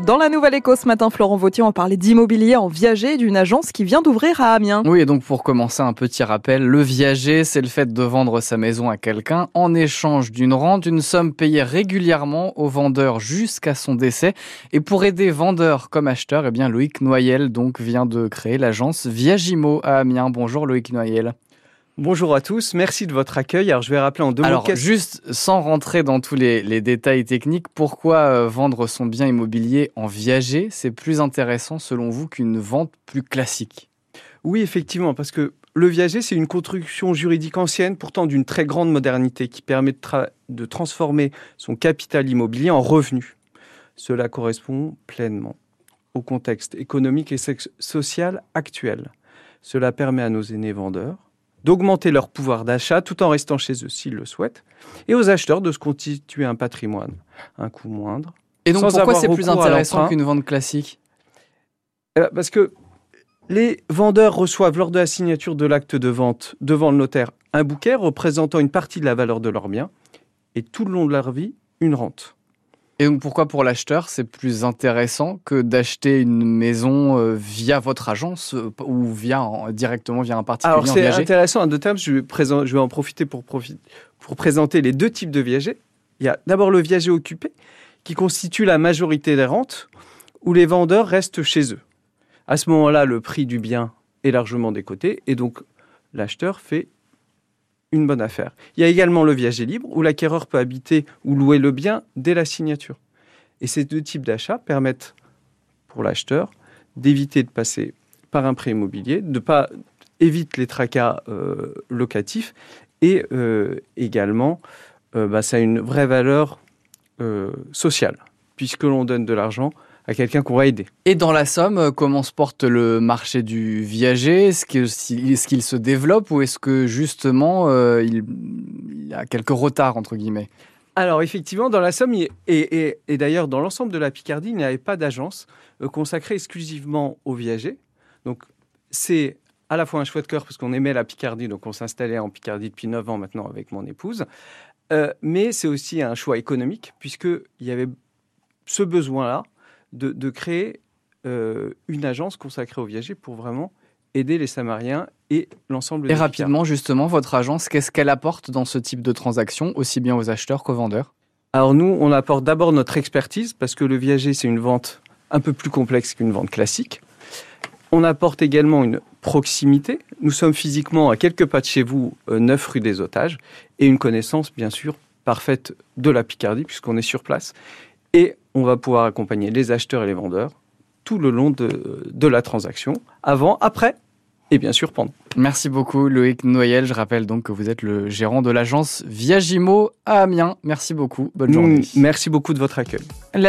Dans la Nouvelle Éco ce matin, Florent Vautier, on parlait d'immobilier en viager d'une agence qui vient d'ouvrir à Amiens. Oui, et donc pour commencer, un petit rappel, le viager, c'est le fait de vendre sa maison à quelqu'un en échange d'une rente, une somme payée régulièrement au vendeur jusqu'à son décès. Et pour aider vendeurs comme acheteurs, eh bien Loïc Noyel vient de créer l'agence Viagimo à Amiens. Bonjour Loïc Noyel. Bonjour à tous, merci de votre accueil. Alors je vais rappeler en deux Alors, mots. juste sans rentrer dans tous les, les détails techniques, pourquoi euh, vendre son bien immobilier en viager, c'est plus intéressant selon vous qu'une vente plus classique? Oui, effectivement, parce que le viager, c'est une construction juridique ancienne, pourtant d'une très grande modernité, qui permet de, tra- de transformer son capital immobilier en revenu. Cela correspond pleinement au contexte économique et social actuel. Cela permet à nos aînés vendeurs d'augmenter leur pouvoir d'achat tout en restant chez eux s'ils le souhaitent, et aux acheteurs de se constituer un patrimoine, un coût moindre, Et donc Sans pourquoi c'est plus intéressant qu'une vente classique? Eh ben, Parce que les vendeurs reçoivent lors de la signature de l'acte de vente devant le notaire un bouquet représentant une partie de la valeur de leur bien et tout le long de leur vie une rente. Et donc pourquoi pour l'acheteur c'est plus intéressant que d'acheter une maison euh, via votre agence euh, ou via en- directement via un particulier Alors c'est intéressant, en deux termes, je vais, présent- je vais en profiter pour, profi- pour présenter les deux types de viagers. Il y a d'abord le viager occupé qui constitue la majorité des rentes où les vendeurs restent chez eux. À ce moment-là, le prix du bien est largement décoté et donc l'acheteur fait une bonne affaire. Il y a également le viager libre où l'acquéreur peut habiter ou louer le bien dès la signature. Et ces deux types d'achats permettent pour l'acheteur d'éviter de passer par un prêt immobilier, de pas évite les tracas euh, locatifs et euh, également euh, bah, ça a une vraie valeur sociale puisque l'on donne de l'argent à quelqu'un qu'on va aider. Et dans la somme, euh, comment se porte le marché du viager? Est-ce qu'il se développe ou est-ce que justement euh, il, il y a quelques retards entre guillemets? Alors effectivement, dans la Somme, et, et- et d'ailleurs dans l'ensemble de la Picardie, il n'y avait pas d'agence euh, consacrée exclusivement aux viagers. Donc c'est à la fois un chouette cœur parce qu'on aimait la Picardie, donc on s'installait en Picardie depuis 9 ans maintenant avec mon épouse. Euh, mais c'est aussi un choix économique puisqu'il y avait ce besoin-là de, de créer euh, une agence consacrée aux viagers pour vraiment aider les Samariens et l'ensemble Et des rapidement, justement, votre agence, qu'est-ce qu'elle apporte dans ce type de transaction, aussi bien aux acheteurs qu'aux vendeurs? Alors nous, on apporte d'abord notre expertise parce que le viager, c'est une vente un peu plus complexe qu'une vente classique. On apporte également une proximité. Nous sommes physiquement à quelques pas de chez vous, euh, 9 rue des Otages, et une connaissance, bien sûr, parfaite de la Picardie puisqu'on est sur place. Et on va pouvoir accompagner les acheteurs et les vendeurs tout le long de, de la transaction, avant, après et bien sûr pendant. Merci beaucoup Loïc Noyel. Je rappelle donc que vous êtes le gérant de l'agence Viagimo à Amiens. Merci beaucoup. Bonne journée. Merci beaucoup de votre accueil.